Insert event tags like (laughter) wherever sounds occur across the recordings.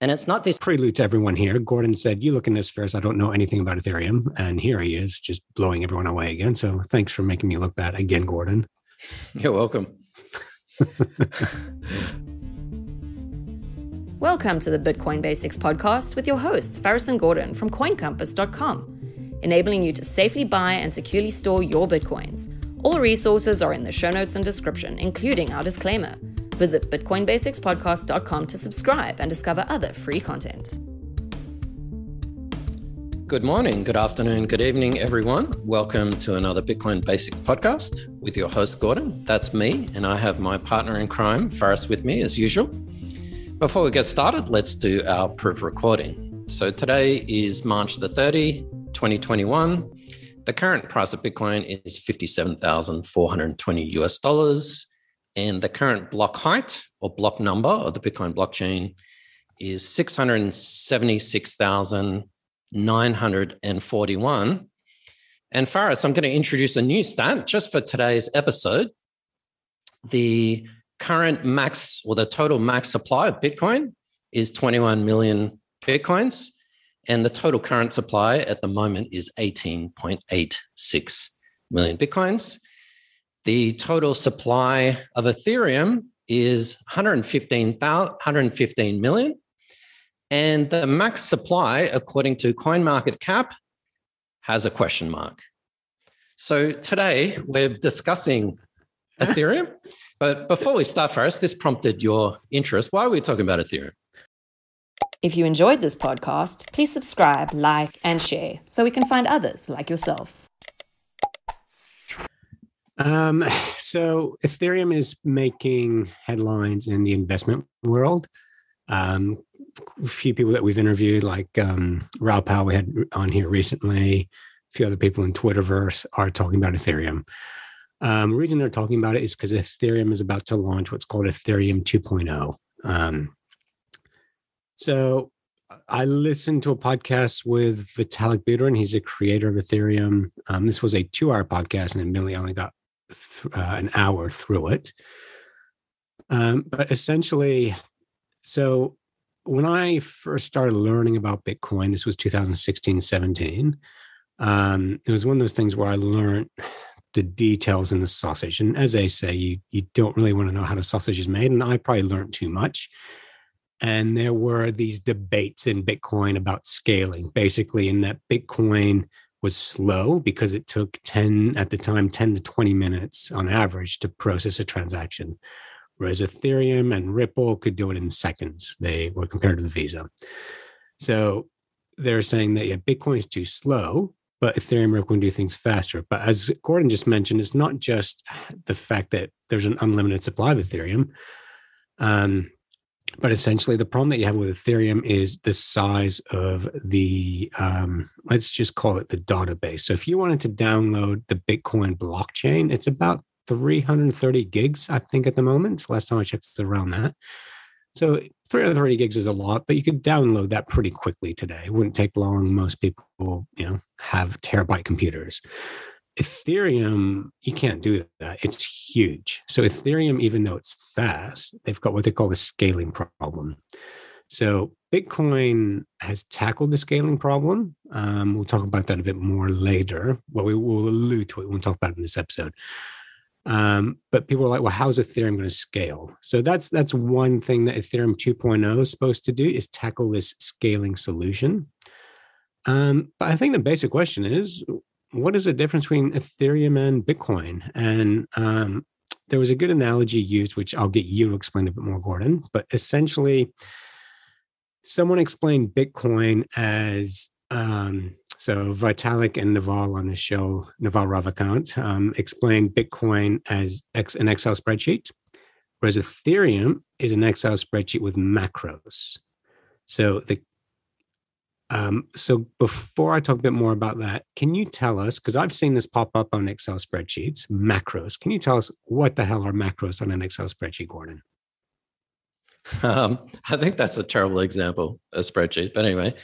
And it's not this prelude to everyone here. Gordon said, You look in this first. I don't know anything about Ethereum. And here he is, just blowing everyone away again. So thanks for making me look bad again, Gordon. (laughs) You're welcome. (laughs) Welcome to the Bitcoin Basics podcast with your hosts, Faris and Gordon from CoinCompass.com, enabling you to safely buy and securely store your Bitcoins. All resources are in the show notes and description, including our disclaimer. Visit BitcoinBasicsPodcast.com to subscribe and discover other free content. Good morning, good afternoon, good evening, everyone. Welcome to another Bitcoin Basics podcast with your host, Gordon. That's me, and I have my partner in crime, Faris, with me as usual. Before we get started, let's do our proof recording. So today is March the 30, 2021. The current price of Bitcoin is 57,420 US dollars. And the current block height or block number of the Bitcoin blockchain is 676,941. And Faris, I'm going to introduce a new stat just for today's episode. The current max or the total max supply of Bitcoin is 21 million Bitcoins. And the total current supply at the moment is 18.86 million Bitcoins. The total supply of Ethereum is 115, 115 million. And the max supply, according to CoinMarketCap, has a question mark. So today we're discussing (laughs) Ethereum. But before we start first, this prompted your interest. Why are we talking about Ethereum? If you enjoyed this podcast, please subscribe, like, and share so we can find others like yourself. Um, so Ethereum is making headlines in the investment world. Um, a few people that we've interviewed, like um, Raoul Pal, we had on here recently. A few other people in Twitterverse are talking about Ethereum. Um, the reason they're talking about it is because Ethereum is about to launch what's called Ethereum 2.0. Um, so I listened to a podcast with Vitalik Buterin. He's a creator of Ethereum. Um, this was a two-hour podcast, and admittedly, I only got th- uh, an hour through it. Um, but essentially, so when I first started learning about Bitcoin, this was 2016, 17. Um, it was one of those things where I learned the details in the sausage. And as they say, you you don't really want to know how the sausage is made. And I probably learned too much. And there were these debates in Bitcoin about scaling, basically, in that Bitcoin was slow because it took 10 at the time 10 to 20 minutes on average to process a transaction. Whereas ethereum and ripple could do it in seconds. They were compared to the visa. So they're saying that yeah bitcoin is too slow but ethereum ripple can do things faster. But as gordon just mentioned it's not just the fact that there's an unlimited supply of ethereum. Um, but essentially the problem that you have with ethereum is the size of the um, let's just call it the database. So if you wanted to download the bitcoin blockchain it's about 330 gigs i think at the moment. Last time i checked it's around that. So 330 gigs is a lot but you could download that pretty quickly today. It wouldn't take long. Most people you know have terabyte computers. Ethereum, you can't do that. It's huge. So Ethereum, even though it's fast, they've got what they call the scaling problem. So Bitcoin has tackled the scaling problem. Um, we'll talk about that a bit more later. Well, we will allude to it. We'll talk about it in this episode. Um, but people are like, well, how's Ethereum going to scale? So that's that's one thing that Ethereum 2.0 is supposed to do is tackle this scaling solution. Um, but I think the basic question is, what is the difference between Ethereum and Bitcoin? And um, there was a good analogy used, which I'll get you to explain a bit more, Gordon. But essentially, someone explained Bitcoin as um, so Vitalik and Naval on the show, Naval Ravikant, um, explained Bitcoin as an Excel spreadsheet, whereas Ethereum is an Excel spreadsheet with macros. So the um, so before I talk a bit more about that, can you tell us, because I've seen this pop up on Excel spreadsheets, macros. Can you tell us what the hell are macros on an Excel spreadsheet, Gordon? Um, I think that's a terrible example, a spreadsheet. But anyway,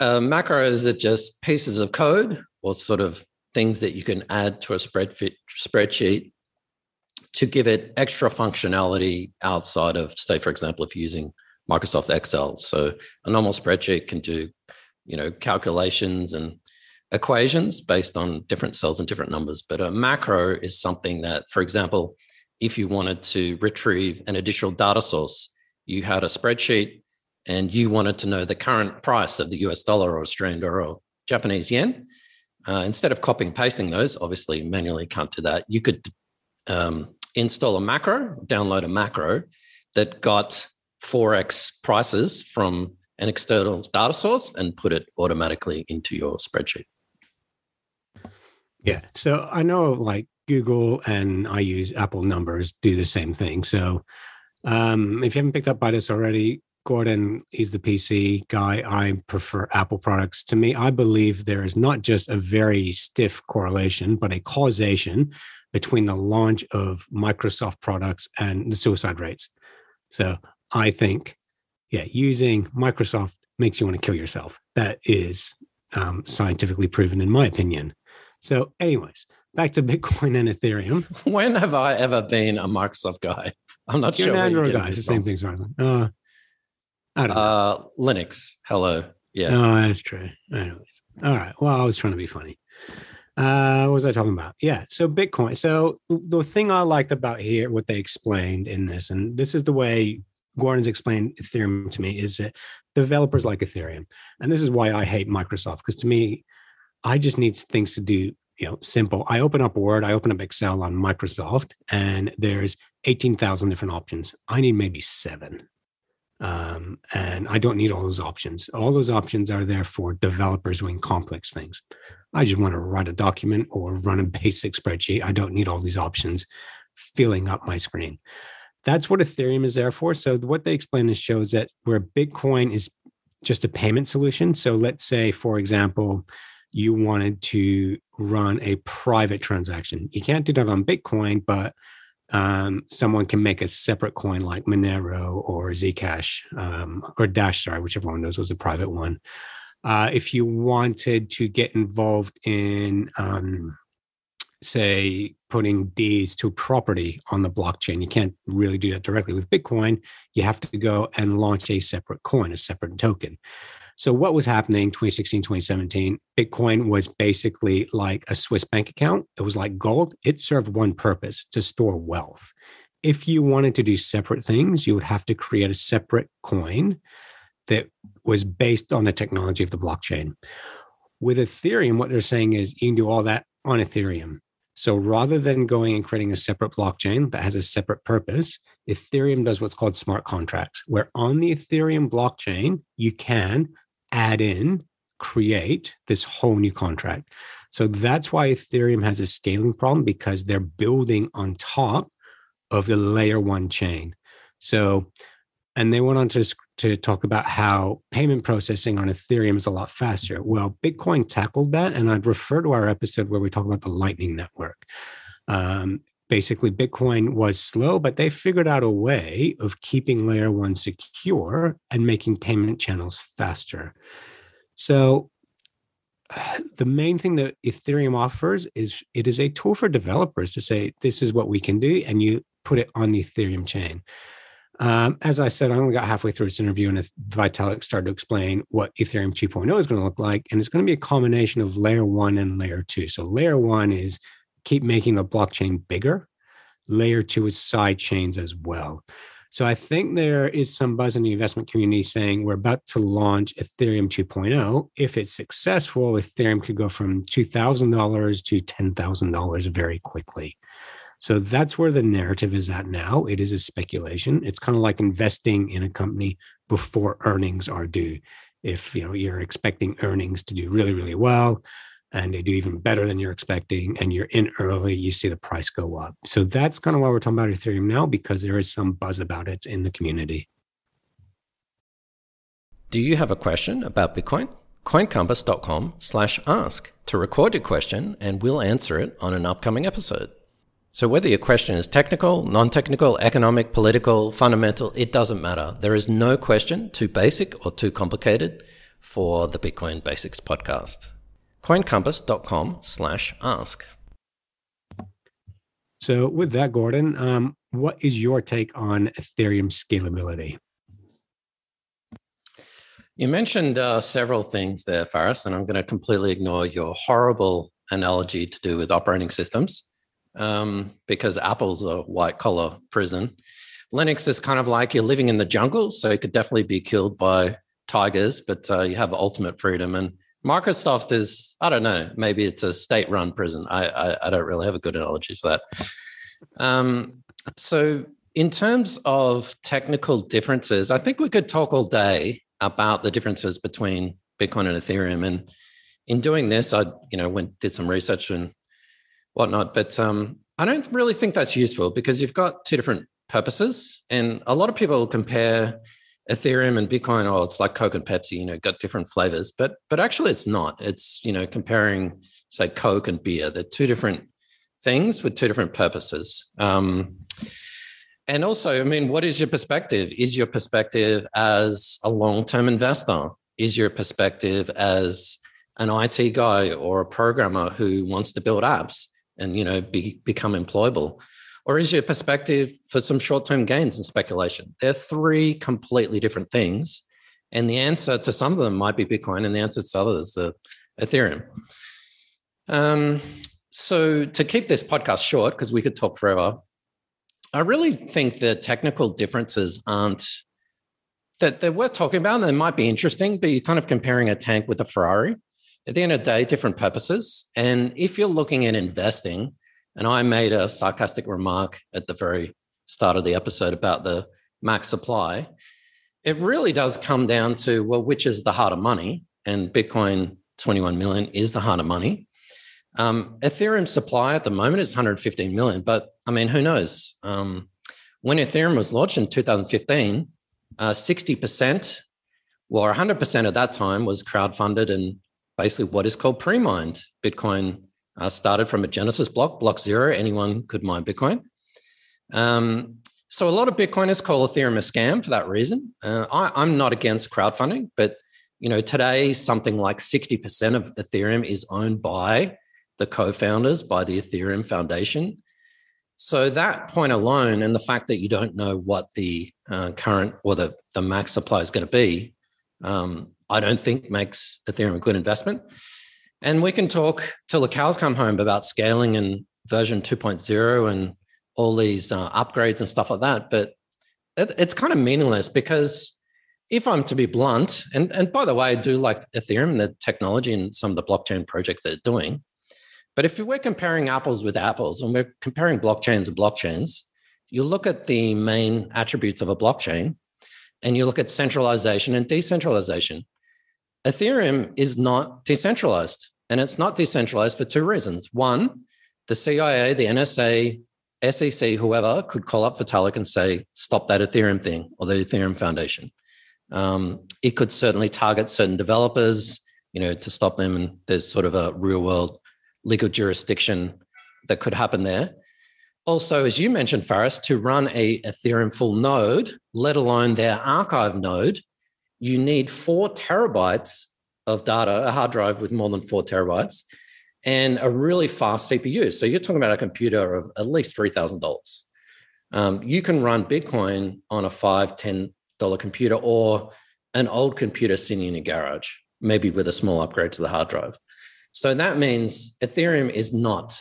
uh, macros are just pieces of code or sort of things that you can add to a spreadsheet to give it extra functionality outside of, say, for example, if you're using Microsoft Excel. So a normal spreadsheet can do, you know, calculations and equations based on different cells and different numbers. But a macro is something that, for example, if you wanted to retrieve an additional data source, you had a spreadsheet and you wanted to know the current price of the US dollar or Australian dollar or Japanese yen. Uh, instead of copying pasting those, obviously manually can't do that. You could um, install a macro, download a macro that got forex prices from an external data source and put it automatically into your spreadsheet. Yeah. So I know like Google and I use Apple numbers do the same thing. So um, if you haven't picked up by this already, Gordon is the PC guy. I prefer Apple products. To me, I believe there is not just a very stiff correlation, but a causation between the launch of Microsoft products and the suicide rates. So I think, yeah, using Microsoft makes you want to kill yourself. That is um, scientifically proven, in my opinion. So, anyways, back to Bitcoin and Ethereum. (laughs) When have I ever been a Microsoft guy? I'm not You're sure. an Android guy. It's the same from. thing as uh, I don't know. Uh, Linux. Hello. Yeah. Oh, that's true. Anyways, all right. Well, I was trying to be funny. Uh, what was I talking about? Yeah. So Bitcoin. So the thing I liked about here, what they explained in this, and this is the way Gordon's explained Ethereum to me, is that developers like Ethereum, and this is why I hate Microsoft because to me, I just need things to do. You know, simple. I open up Word, I open up Excel on Microsoft, and there's eighteen thousand different options. I need maybe seven um, and I don't need all those options. All those options are there for developers doing complex things. I just want to write a document or run a (laughs) basic spreadsheet. I don't need all these options filling up my screen. That's what Ethereum is there for. So what they explain in show is that where Bitcoin is just a payment solution. So let's say, for example, you wanted to run a private transaction. You can't do that on Bitcoin, but um, someone can make a separate coin like Monero or Zcash um, or Dash, sorry, whichever one knows was a private one. Uh, if you wanted to get involved in, um, say, putting deeds to property on the blockchain, you can't really do that directly with Bitcoin. You have to go and launch a separate coin, a separate token. So what was happening 2016, 2017, Bitcoin was basically like a Swiss bank account. It was like gold. It served one purpose to store wealth. If you wanted to do separate things, you would have to create a separate coin that was based on the technology of the blockchain. With Ethereum, what they're saying is you can do all that on Ethereum. So rather than going and creating a separate blockchain that has a separate purpose, Ethereum does what's called smart contracts, where on the Ethereum blockchain, you can add in, create this whole new contract. So that's why Ethereum has a scaling problem because they're building on top of the layer one chain. So, and they went on to, to talk about how payment processing on Ethereum is a lot faster. Well, Bitcoin tackled that. And I'd refer to our episode where we talk about the Lightning Network. Um, basically bitcoin was slow but they figured out a way of keeping layer 1 secure and making payment channels faster so (sighs) the main thing that ethereum offers is it is a tool for developers to say this is what we can do and you put it on the ethereum chain um, as i said i only got halfway through this interview and vitalik started to explain what ethereum 2.0 is going to look like and it's going to be a combination of layer 1 and layer 2 so layer 1 is keep making the blockchain bigger. Layer two is side chains as well. So I think there is some buzz in the investment community saying we're about to launch Ethereum 2.0. If it's successful, Ethereum could go from $2,000 to $10,000 very quickly. So that's where the narrative is at now. It is a speculation. It's kind of like investing in a company before earnings are due. If you know you're expecting earnings to do really, really well, and they do even better than you're expecting and you're in early, you see the price go up. So that's kind of why we're talking about Ethereum now because there is some buzz about it in the community. Do you have a question about Bitcoin? Coincompass.com slash ask to record your question and we'll answer it on an upcoming episode. So whether your question is technical, non-technical, economic, political, fundamental, it doesn't matter. There is no question too basic or too complicated for the Bitcoin Basics podcast coincompass.com slash ask. So with that, Gordon, um, what is your take on Ethereum scalability? You mentioned uh, several things there, Faris, and I'm going to completely ignore your horrible analogy to do with operating systems um, because Apple's a white collar prison. Linux is kind of like you're living in the jungle, so you could definitely be killed by tigers, but uh, you have ultimate freedom. And Microsoft is, I don't know, maybe it's a state run prison. I, I, I, don't really have a good analogy for that. Um, so, in terms of technical differences, I think we could talk all day about the differences between Bitcoin and Ethereum. And in doing this, I, you know, went did some research and whatnot. But um, I don't really think that's useful because you've got two different purposes, and a lot of people compare Ethereum and Bitcoin. Oh, it's like Coke and Pepsi. You know, got different flavors, but but actually, it's not. It's you know comparing say Coke and beer. They're two different things with two different purposes. Um, and also, I mean, what is your perspective? Is your perspective as a long term investor? Is your perspective as an IT guy or a programmer who wants to build apps and you know be, become employable? Or is your perspective for some short term gains and speculation? They're three completely different things. And the answer to some of them might be Bitcoin, and the answer to others, uh, Ethereum. Um, so, to keep this podcast short, because we could talk forever, I really think the technical differences aren't that they're worth talking about. And they might be interesting, but you're kind of comparing a tank with a Ferrari. At the end of the day, different purposes. And if you're looking at investing, and I made a sarcastic remark at the very start of the episode about the max supply, it really does come down to well, which is the heart of money? And Bitcoin 21 million is the heart of money. Um, Ethereum supply at the moment is 115 million, but I mean, who knows? Um, when Ethereum was launched in 2015, uh, 60%, well, 100% at that time was crowdfunded and basically what is called pre mined. Bitcoin uh, started from a Genesis block, block zero, anyone could mine Bitcoin. Um, so a lot of Bitcoiners call Ethereum a scam for that reason. Uh, I, am not against crowdfunding, but you know today something like 60% of Ethereum is owned by the co-founders by the Ethereum Foundation. So that point alone, and the fact that you don't know what the uh, current or the, the max supply is going to be, um, I don't think makes Ethereum a good investment. And we can talk till the cows come home about scaling and version 2.0 and all these uh, upgrades and stuff like that. But it, it's kind of meaningless because if I'm to be blunt, and, and by the way, I do like Ethereum, and the technology and some of the blockchain projects they're doing. But if we're comparing apples with apples and we're comparing blockchains and blockchains, you look at the main attributes of a blockchain and you look at centralization and decentralization. Ethereum is not decentralized, and it's not decentralized for two reasons. One, the CIA, the NSA, SEC, whoever could call up Vitalik and say, stop that Ethereum thing or the Ethereum Foundation. Um, it could certainly target certain developers, you know, to stop them. And there's sort of a real world legal jurisdiction that could happen there. Also, as you mentioned, Faris, to run a Ethereum full node, let alone their archive node, you need four terabytes of data, a hard drive with more than four terabytes, and a really fast CPU. So you're talking about a computer of at least $3,000. Um, you can run Bitcoin on a five, $10 computer or an old computer sitting in a garage, maybe with a small upgrade to the hard drive. So that means Ethereum is not,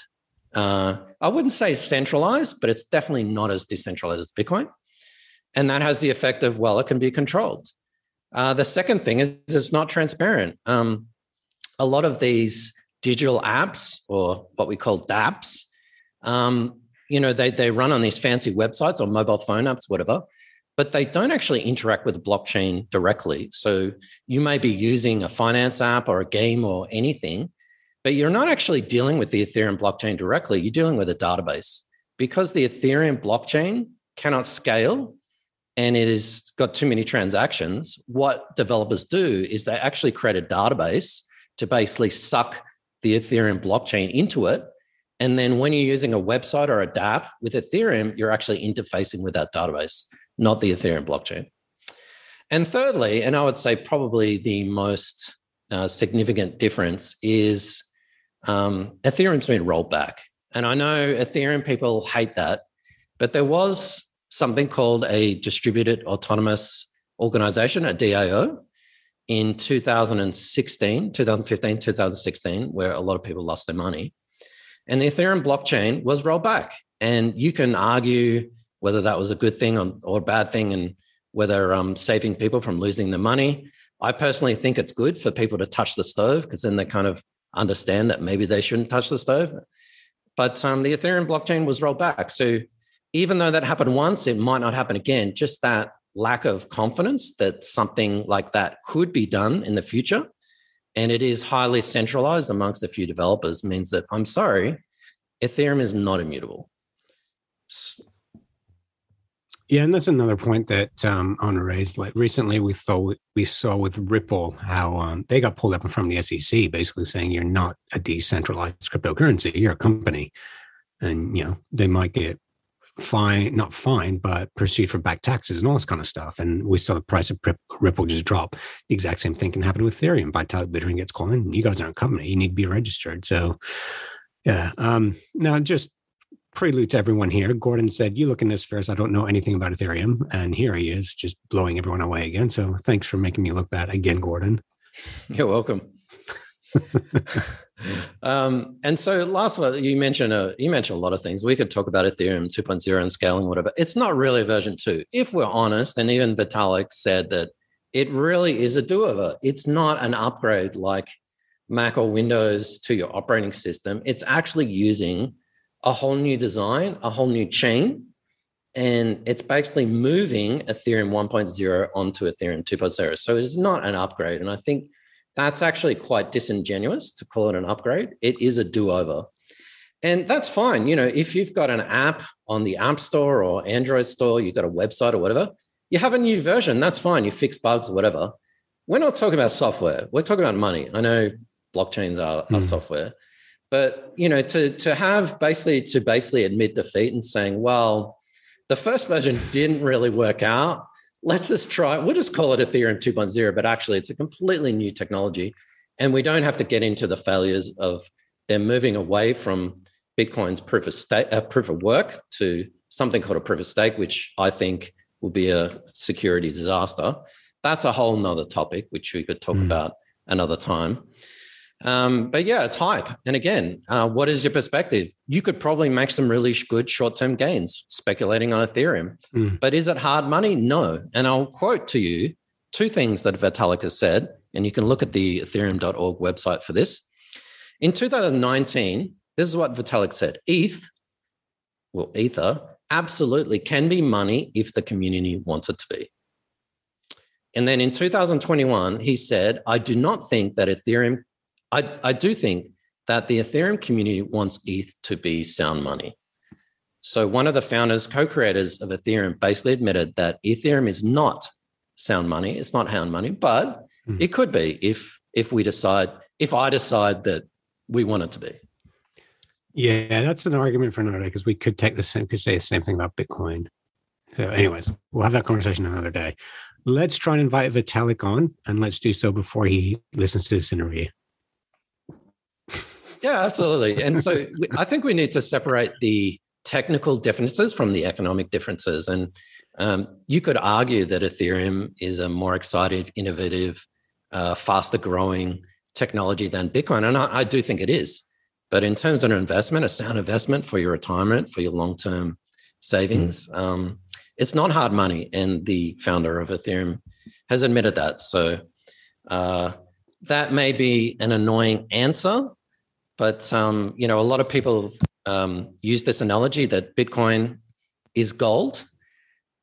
uh, I wouldn't say centralized, but it's definitely not as decentralized as Bitcoin. And that has the effect of, well, it can be controlled. Uh, the second thing is it's not transparent. Um, a lot of these digital apps, or what we call dApps, um, you know, they, they run on these fancy websites or mobile phone apps, whatever, but they don't actually interact with the blockchain directly. So you may be using a finance app or a game or anything, but you're not actually dealing with the Ethereum blockchain directly. You're dealing with a database because the Ethereum blockchain cannot scale and it has got too many transactions. What developers do is they actually create a database to basically suck the Ethereum blockchain into it. And then when you're using a website or a dApp with Ethereum, you're actually interfacing with that database, not the Ethereum blockchain. And thirdly, and I would say probably the most uh, significant difference is um, Ethereum's been rolled back. And I know Ethereum people hate that, but there was something called a distributed autonomous organization, a DAO. in 2016, 2015, 2016, where a lot of people lost their money. And the Ethereum blockchain was rolled back. And you can argue whether that was a good thing or, a bad thing and whether um, saving people from losing their money. I personally think it's good for people to touch the stove because then they kind of understand that maybe they shouldn't touch the stove. But um, the Ethereum blockchain was rolled back. So even though that happened once, it might not happen again. Just that lack of confidence that something like that could be done in the future. And it is highly centralized amongst a few developers means that I'm sorry, Ethereum is not immutable. Yeah, and that's another point that um, Honor raised. Like recently, we thought we saw with Ripple how um, they got pulled up from the SEC, basically saying you're not a decentralized cryptocurrency, you're a company, and you know they might get fine, not fine, but pursued for back taxes and all this kind of stuff. And we saw the price of Ripple just drop. The exact same thing can happen with Ethereum. By the time gets called in. you guys aren't a company, you need to be registered. So, yeah. Um, now, just prelude to everyone here. Gordon said, You look in this first. I don't know anything about Ethereum. And here he is, just blowing everyone away again. So thanks for making me look bad again, Gordon. You're welcome. (laughs) (laughs) um, and so last one, you mentioned a, you mentioned a lot of things. We could talk about Ethereum 2.0 and scaling, whatever. It's not really version two. If we're honest, and even Vitalik said that it really is a do-over. It's not an upgrade like Mac or Windows to your operating system. It's actually using a whole new design, a whole new chain, and it's basically moving Ethereum 1.0 onto Ethereum 2.0. So it's not an upgrade. And I think that's actually quite disingenuous to call it an upgrade. It is a do over. And that's fine. You know, if you've got an app on the App Store or Android Store, you've got a website or whatever, you have a new version. That's fine. You fix bugs or whatever. We're not talking about software. We're talking about money. I know blockchains are, mm. are software, but you know, to to have basically to basically admit defeat and saying, well, the first version didn't really work out let's just try, we'll just call it Ethereum 2.0, but actually it's a completely new technology. And we don't have to get into the failures of them moving away from Bitcoin's proof of stake, uh, proof of work to something called a proof of stake, which I think will be a security disaster. That's a whole nother topic, which we could talk mm. about another time. Um, but yeah, it's hype. And again, uh, what is your perspective? You could probably make some really good short term gains speculating on Ethereum. Mm. But is it hard money? No. And I'll quote to you two things that Vitalik has said, and you can look at the ethereum.org website for this. In 2019, this is what Vitalik said ETH, well, Ether, absolutely can be money if the community wants it to be. And then in 2021, he said, I do not think that Ethereum I, I do think that the Ethereum community wants ETH to be sound money. So one of the founders, co-creators of Ethereum, basically admitted that Ethereum is not sound money. It's not hound money, but mm. it could be if if we decide, if I decide that we want it to be. Yeah, that's an argument for another day because we could take the same, could say the same thing about Bitcoin. So, anyways, we'll have that conversation another day. Let's try and invite Vitalik on, and let's do so before he listens to this interview. Yeah, absolutely. And so I think we need to separate the technical differences from the economic differences. And um, you could argue that Ethereum is a more exciting, innovative, uh, faster growing technology than Bitcoin. And I, I, do think it is. But in terms of an investment, a sound investment for your retirement, for your long term savings, mm. um, it's not hard money. And the founder of Ethereum has admitted that. So uh, that may be an annoying answer but um, you know, a lot of people um, use this analogy that Bitcoin is gold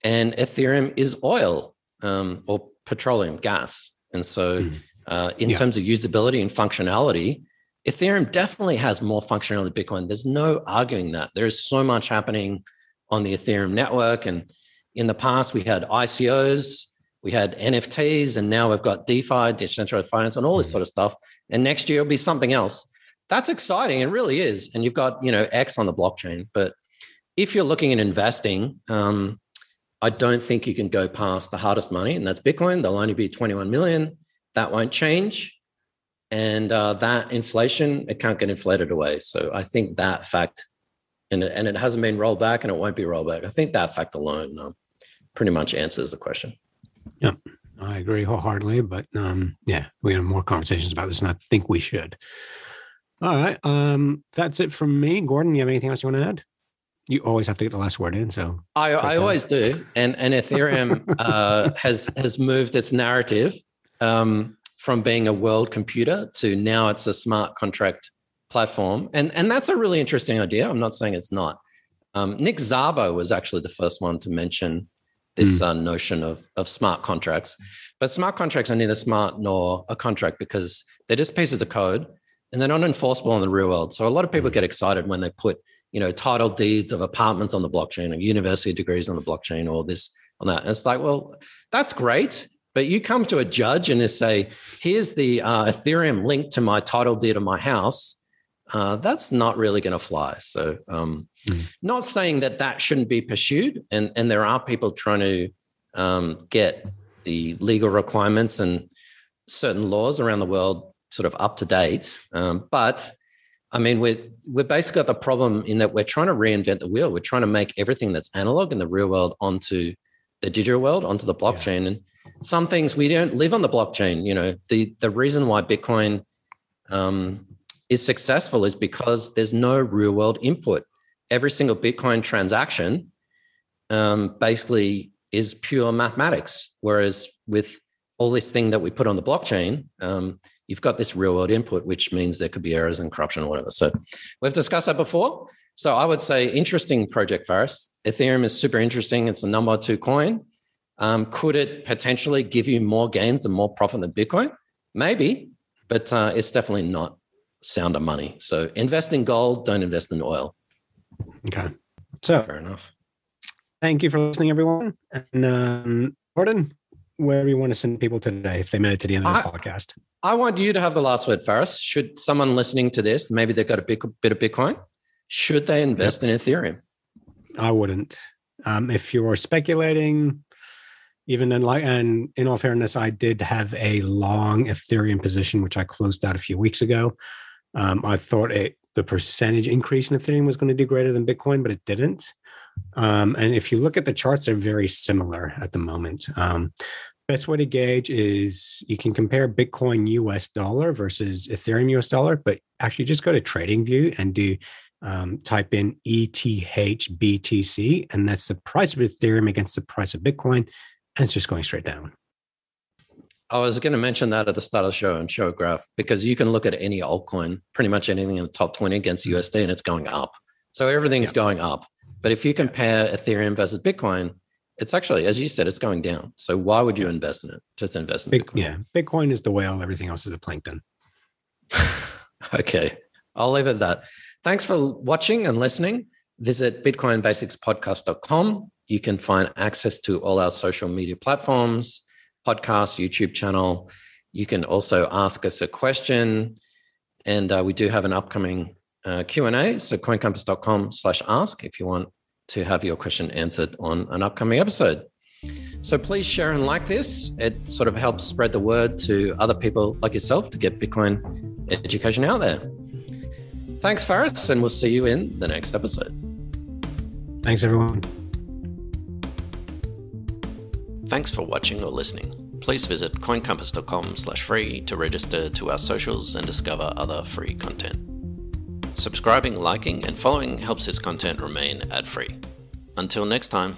and Ethereum is oil um, or petroleum gas. And so, mm. uh, in yeah. terms of usability and functionality, Ethereum definitely has more functionality than Bitcoin. There's no arguing that. There is so much happening on the Ethereum network. And in the past, we had ICOs, we had NFTs, and now we've got DeFi, decentralized finance, and all this mm. sort of stuff. And next year, it'll be something else that's exciting. It really is. And you've got, you know, X on the blockchain. But if you're looking at investing, um, I don't think you can go past the hardest money, and that's Bitcoin. There'll only be 21 million. That won't change. And uh, that inflation, it can't get inflated away. So I think that fact, and it, and it hasn't been rolled back and it won't be rolled back. I think that fact alone um, pretty much answers the question. Yeah. I agree wholeheartedly, but um, yeah, we have more conversations about this, and I think we should. All right, um, that's it from me. Gordon, you have anything else you want to add? You always have to get the last word in, so I, I always do, and and Ethereum (laughs) uh, has has moved its narrative um, from being a world computer to now it's a smart contract platform, and and that's a really interesting idea. I'm not saying it's not. Um, Nick Szabo was actually the first one to mention this mm. uh, notion of of smart contracts, but smart contracts are neither smart nor a contract because they're just pieces of code and they're not enforceable in the real world. So a lot of people hmm. get excited when they put you know title deeds of apartments on the blockchain or university degrees on the blockchain or this on that. And it's like, well, that's great. But you come to a judge and just say, here's the uh, Ethereum link to my title deed of my house uh, that's not really going to fly. So, um, mm. not saying that that shouldn't be pursued, and and there are people trying to um, get the legal requirements and certain laws around the world sort of up to date. Um, but I mean, we're we're basically got the problem in that we're trying to reinvent the wheel. We're trying to make everything that's analog in the real world onto the digital world, onto the blockchain, yeah. and some things we don't live on the blockchain. You know, the the reason why Bitcoin um, is successful is because there's no real world input. Every single Bitcoin transaction um, basically is pure mathematics. Whereas with all this thing that we put on the blockchain, um, you've got this real world input, which means there could be errors and corruption or whatever. So we've discussed that before. So I would say interesting project, Faris. Ethereum is super interesting. It's the number two coin. Um, could it potentially give you more gains and more profit than Bitcoin? Maybe, but uh, it's definitely not sounder money. So invest in gold, don't invest in oil. Okay. So fair enough. Thank you for listening, everyone. And um, Gordon, where do you want to send people today if they made it to the end of this I, podcast? I want you to have the last word, Faris. Should someone listening to this, maybe they've got a big, bit of Bitcoin, should they invest yep. in Ethereum? I wouldn't. Um, if you're speculating, even then like and in all fairness i did have a long ethereum position which i closed out a few weeks ago um, I thought it the percentage increase in Ethereum was going to do greater than Bitcoin, but it didn't. Um, and if you look at the charts, they're very similar at the moment. Um, best way to gauge is you can compare Bitcoin US dollar versus Ethereum US dollar, but actually just go to TradingView and do um, type in ETH BTC, and that's the price of Ethereum against the price of Bitcoin, and it's just going straight down. I was going to mention that at the start of the show and show a graph because you can look at any altcoin, pretty much anything in the top 20 against mm-hmm. USD, and it's going up. So everything's yeah. going up. But if you compare Ethereum versus Bitcoin, it's actually, as you said, it's going down. So why would you invest in it? Just invest in Big, Bitcoin. Yeah. Bitcoin is the whale, everything else is the plankton. (laughs) okay. I'll leave it at that. Thanks for watching and listening. Visit bitcoinbasicspodcast.com. You can find access to all our social media platforms podcast, YouTube channel. You can also ask us a question, and uh, we do have an upcoming uh, Q and A. So coincompass.com slash ask if you want to have your question answered on an upcoming episode. So please share and like this. It sort of helps spread the word to other people like yourself to get Bitcoin education out there. Thanks, Faris, and we'll see you in the next episode. Thanks, everyone. Thanks for watching or listening. Please visit coincompass.com slash free to register to our socials and discover other free content. Subscribing, liking, and following helps this content remain ad-free. Until next time.